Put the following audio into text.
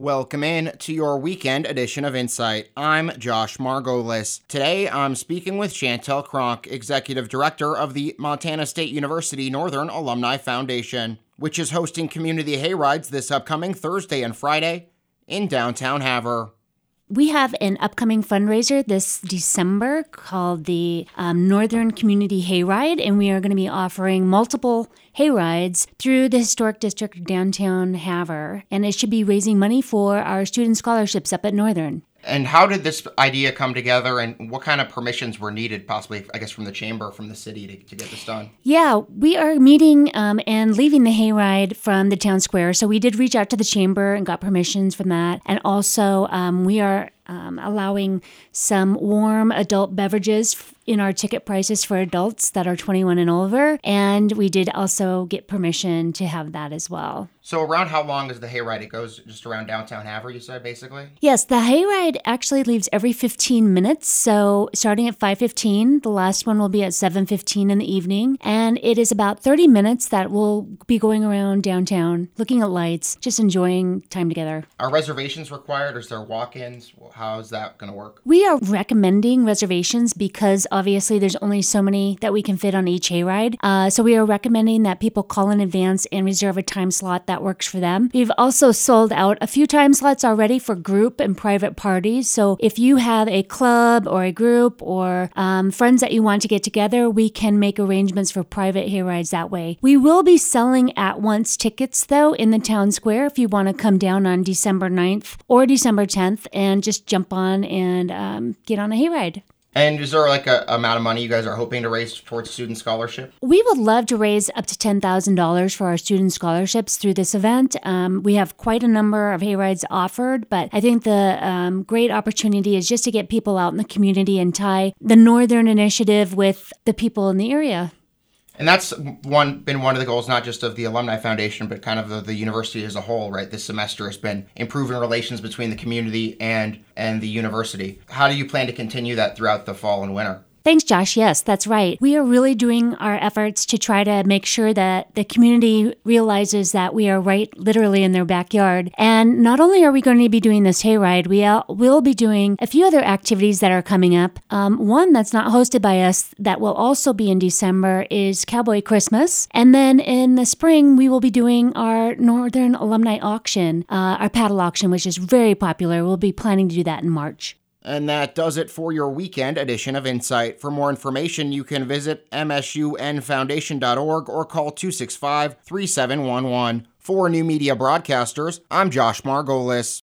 Welcome in to your weekend edition of Insight. I'm Josh Margolis. Today I'm speaking with Chantel Cronk, Executive Director of the Montana State University Northern Alumni Foundation, which is hosting community hayrides this upcoming Thursday and Friday in downtown Havre. We have an upcoming fundraiser this December called the um, Northern Community Hayride, and we are going to be offering multiple hayrides through the historic district downtown Havre. And it should be raising money for our student scholarships up at Northern. And how did this idea come together, and what kind of permissions were needed, possibly, I guess, from the chamber, from the city to, to get this done? Yeah, we are meeting um, and leaving the hayride from the town square. So we did reach out to the chamber and got permissions from that. And also, um, we are um, allowing some warm adult beverages in our ticket prices for adults that are 21 and over. And we did also get permission to have that as well. So, around how long is the hayride? It goes just around downtown Havre, you said, basically? Yes, the hayride actually leaves every 15 minutes. So, starting at 5:15, the last one will be at 7:15 in the evening, and it is about 30 minutes that we'll be going around downtown, looking at lights, just enjoying time together. Are reservations required, or is there walk-ins? How is that going to work? We are recommending reservations because obviously there's only so many that we can fit on each hayride. Uh, so we are recommending that people call in advance and reserve a time slot that works for them. We've also sold out a few time slots already for group and private parties. So if you have a club or a group or um, friends that you want to get together, we can make arrangements for private hayrides that way. We will be selling at once tickets though in the town square if you want to come down on December 9th or December 10th and just jump on and um, get on a hayride. And is there like a amount of money you guys are hoping to raise towards student scholarship? We would love to raise up to $10,000 for our student scholarships through this event. Um, we have quite a number of hayrides offered, but I think the um, great opportunity is just to get people out in the community and tie the Northern Initiative with the people in the area and that's one been one of the goals not just of the alumni foundation but kind of the, the, university as a whole right? This semester has been improving relations between the community and and the university. How do you plan to continue that throughout the fall and winter Thanks, Josh. Yes, that's right. We are really doing our efforts to try to make sure that the community realizes that we are right literally in their backyard. And not only are we going to be doing this hayride, we will be doing a few other activities that are coming up. Um, one that's not hosted by us that will also be in December is Cowboy Christmas. And then in the spring, we will be doing our Northern Alumni Auction, uh, our paddle auction, which is very popular. We'll be planning to do that in March. And that does it for your weekend edition of Insight. For more information, you can visit msunfoundation.org or call 265 3711. For New Media Broadcasters, I'm Josh Margolis.